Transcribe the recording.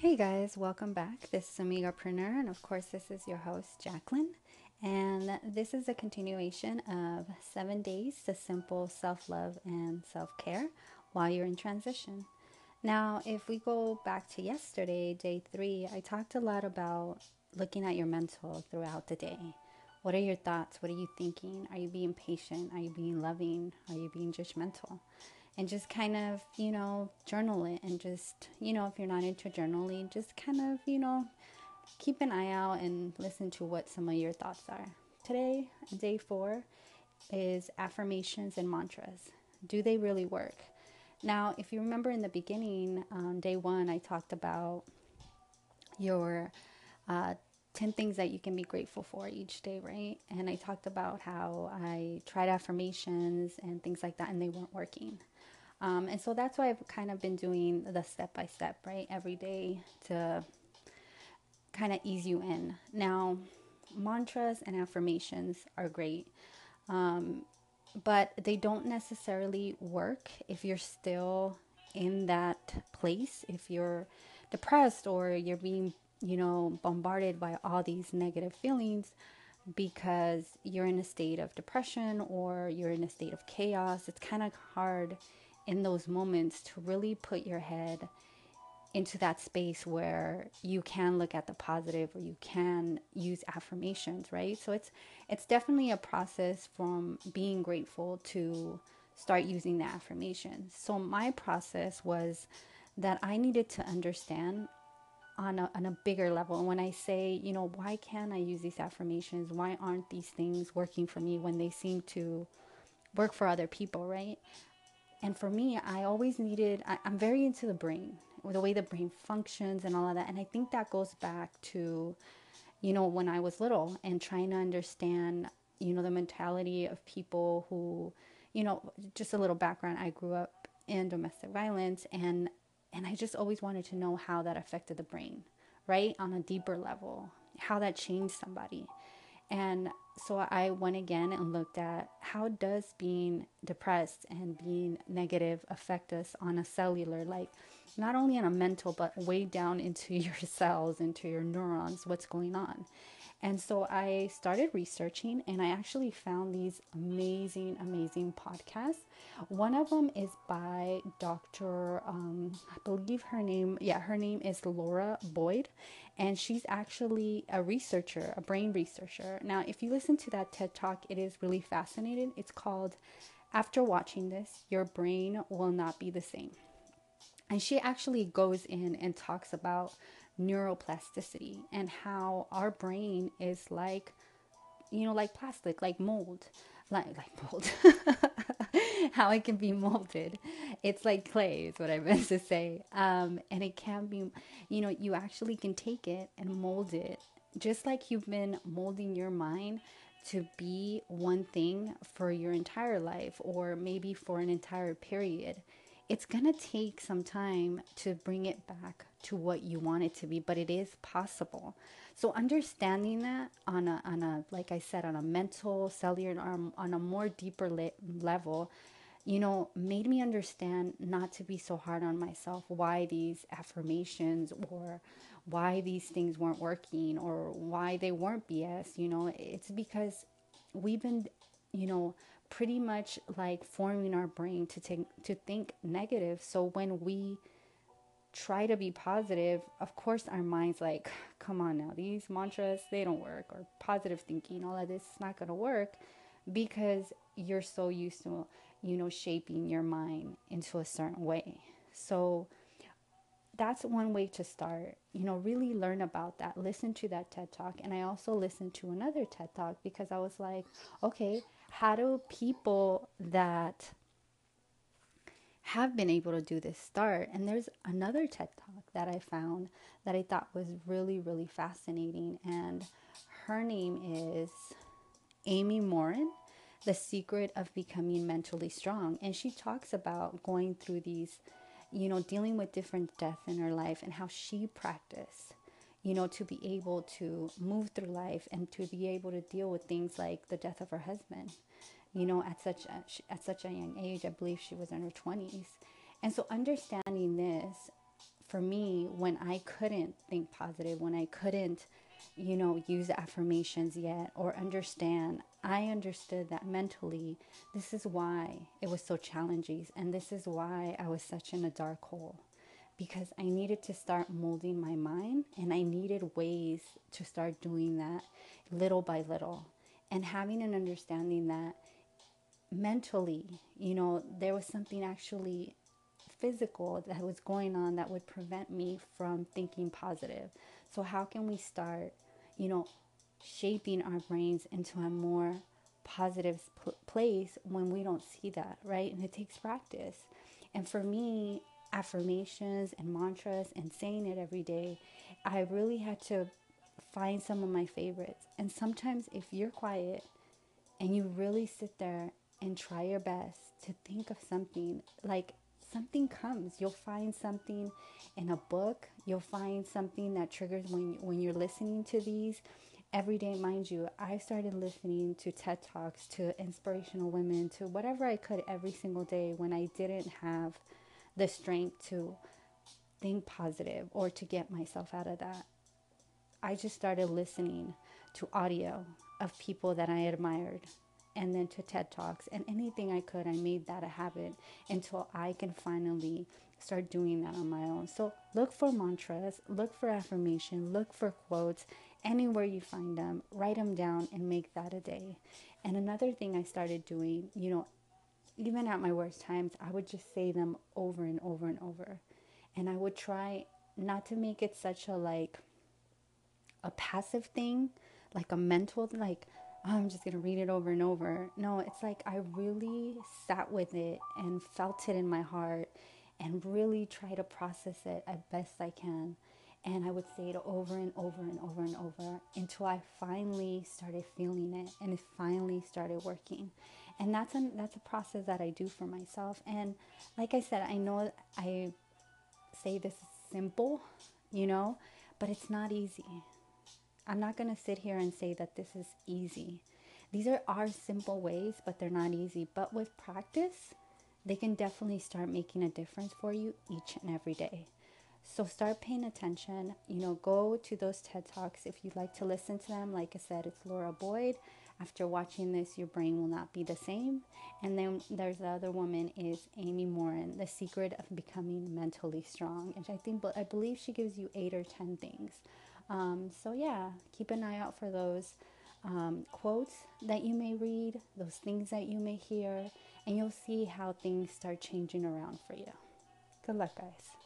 Hey guys, welcome back. This is Amigapreneur, and of course, this is your host, Jacqueline. And this is a continuation of seven days to simple self love and self care while you're in transition. Now, if we go back to yesterday, day three, I talked a lot about looking at your mental throughout the day. What are your thoughts? What are you thinking? Are you being patient? Are you being loving? Are you being judgmental? And just kind of, you know, journal it and just, you know, if you're not into journaling, just kind of, you know, keep an eye out and listen to what some of your thoughts are. Today, day four, is affirmations and mantras. Do they really work? Now, if you remember in the beginning, um, day one, I talked about your uh, 10 things that you can be grateful for each day, right? And I talked about how I tried affirmations and things like that, and they weren't working. Um, and so that's why I've kind of been doing the step by step, right? Every day to kind of ease you in. Now, mantras and affirmations are great, um, but they don't necessarily work if you're still in that place, if you're depressed or you're being, you know, bombarded by all these negative feelings because you're in a state of depression or you're in a state of chaos. It's kind of hard in those moments to really put your head into that space where you can look at the positive or you can use affirmations right? So it's it's definitely a process from being grateful to start using the affirmations so my process was that i needed to understand on a, on a bigger level. And when i say you know why can't i use these affirmations? Why aren't these things working for me when they seem to work for other people right and for me, I always needed, I, I'm very into the brain, the way the brain functions and all of that. And I think that goes back to, you know, when I was little and trying to understand, you know, the mentality of people who, you know, just a little background. I grew up in domestic violence and and I just always wanted to know how that affected the brain, right? On a deeper level, how that changed somebody. And so I went again and looked at how does being depressed and being negative affect us on a cellular like not only on a mental but way down into your cells into your neurons what's going on and so I started researching and I actually found these amazing, amazing podcasts. One of them is by Dr. Um, I believe her name, yeah, her name is Laura Boyd. And she's actually a researcher, a brain researcher. Now, if you listen to that TED talk, it is really fascinating. It's called After Watching This, Your Brain Will Not Be the Same. And she actually goes in and talks about neuroplasticity and how our brain is like you know like plastic like mold like like mold. How it can be molded. It's like clay is what i meant to say. Um, and it can be you know you actually can take it and mold it. Just like you've been molding your mind to be one thing for your entire life or maybe for an entire period it's going to take some time to bring it back to what you want it to be, but it is possible. So understanding that on a on a like I said on a mental, cellular, on, on a more deeper le- level, you know, made me understand not to be so hard on myself. Why these affirmations or why these things weren't working or why they weren't BS. You know, it's because we've been, you know, pretty much like forming our brain to think to think negative. So when we try to be positive, of course our mind's like, come on now, these mantras they don't work or positive thinking, all of this is not gonna work because you're so used to, you know, shaping your mind into a certain way. So that's one way to start. You know, really learn about that. Listen to that TED Talk. And I also listened to another TED Talk because I was like, okay, how do people that have been able to do this start? And there's another TED Talk that I found that I thought was really, really fascinating. And her name is Amy Morin, The Secret of Becoming Mentally Strong. And she talks about going through these, you know, dealing with different death in her life and how she practiced you know, to be able to move through life and to be able to deal with things like the death of her husband, you know, at such a, at such a young age. I believe she was in her 20s. And so understanding this for me, when I couldn't think positive, when I couldn't, you know, use affirmations yet or understand, I understood that mentally, this is why it was so challenging. And this is why I was such in a dark hole because I needed to start molding my mind and I needed ways to start doing that little by little and having an understanding that mentally, you know, there was something actually physical that was going on that would prevent me from thinking positive. So, how can we start, you know, shaping our brains into a more positive pl- place when we don't see that, right? And it takes practice. And for me, affirmations and mantras and saying it every day, I really had to find some of my favorites. And sometimes, if you're quiet and you really sit there and try your best to think of something, like something comes. You'll find something in a book, you'll find something that triggers when, when you're listening to these. Every day, mind you, I started listening to TED Talks, to inspirational women, to whatever I could every single day when I didn't have the strength to think positive or to get myself out of that. I just started listening to audio of people that I admired and then to TED Talks and anything I could. I made that a habit until I can finally start doing that on my own. So look for mantras, look for affirmation, look for quotes anywhere you find them, write them down and make that a day. And another thing I started doing, you know, even at my worst times, I would just say them over and over and over. And I would try not to make it such a like a passive thing, like a mental like oh, I'm just gonna read it over and over. No, it's like I really sat with it and felt it in my heart and really try to process it as best I can. And I would say it over and over and over and over until I finally started feeling it and it finally started working and that's a that's a process that I do for myself. And like I said, I know I say this is simple, you know, but it's not easy. I'm not to sit here and say that this is easy. These are our simple ways, but they're not easy. But with practice, they can definitely start making a difference for you each and every day. So start paying attention. You know, go to those TED Talks if you'd like to listen to them. Like I said, it's Laura Boyd. After watching this, your brain will not be the same. And then there's the other woman is Amy Morin, The Secret of Becoming Mentally Strong. And I think, but I believe she gives you eight or 10 things. Um, so yeah, keep an eye out for those um, quotes that you may read, those things that you may hear, and you'll see how things start changing around for you. Good luck, guys.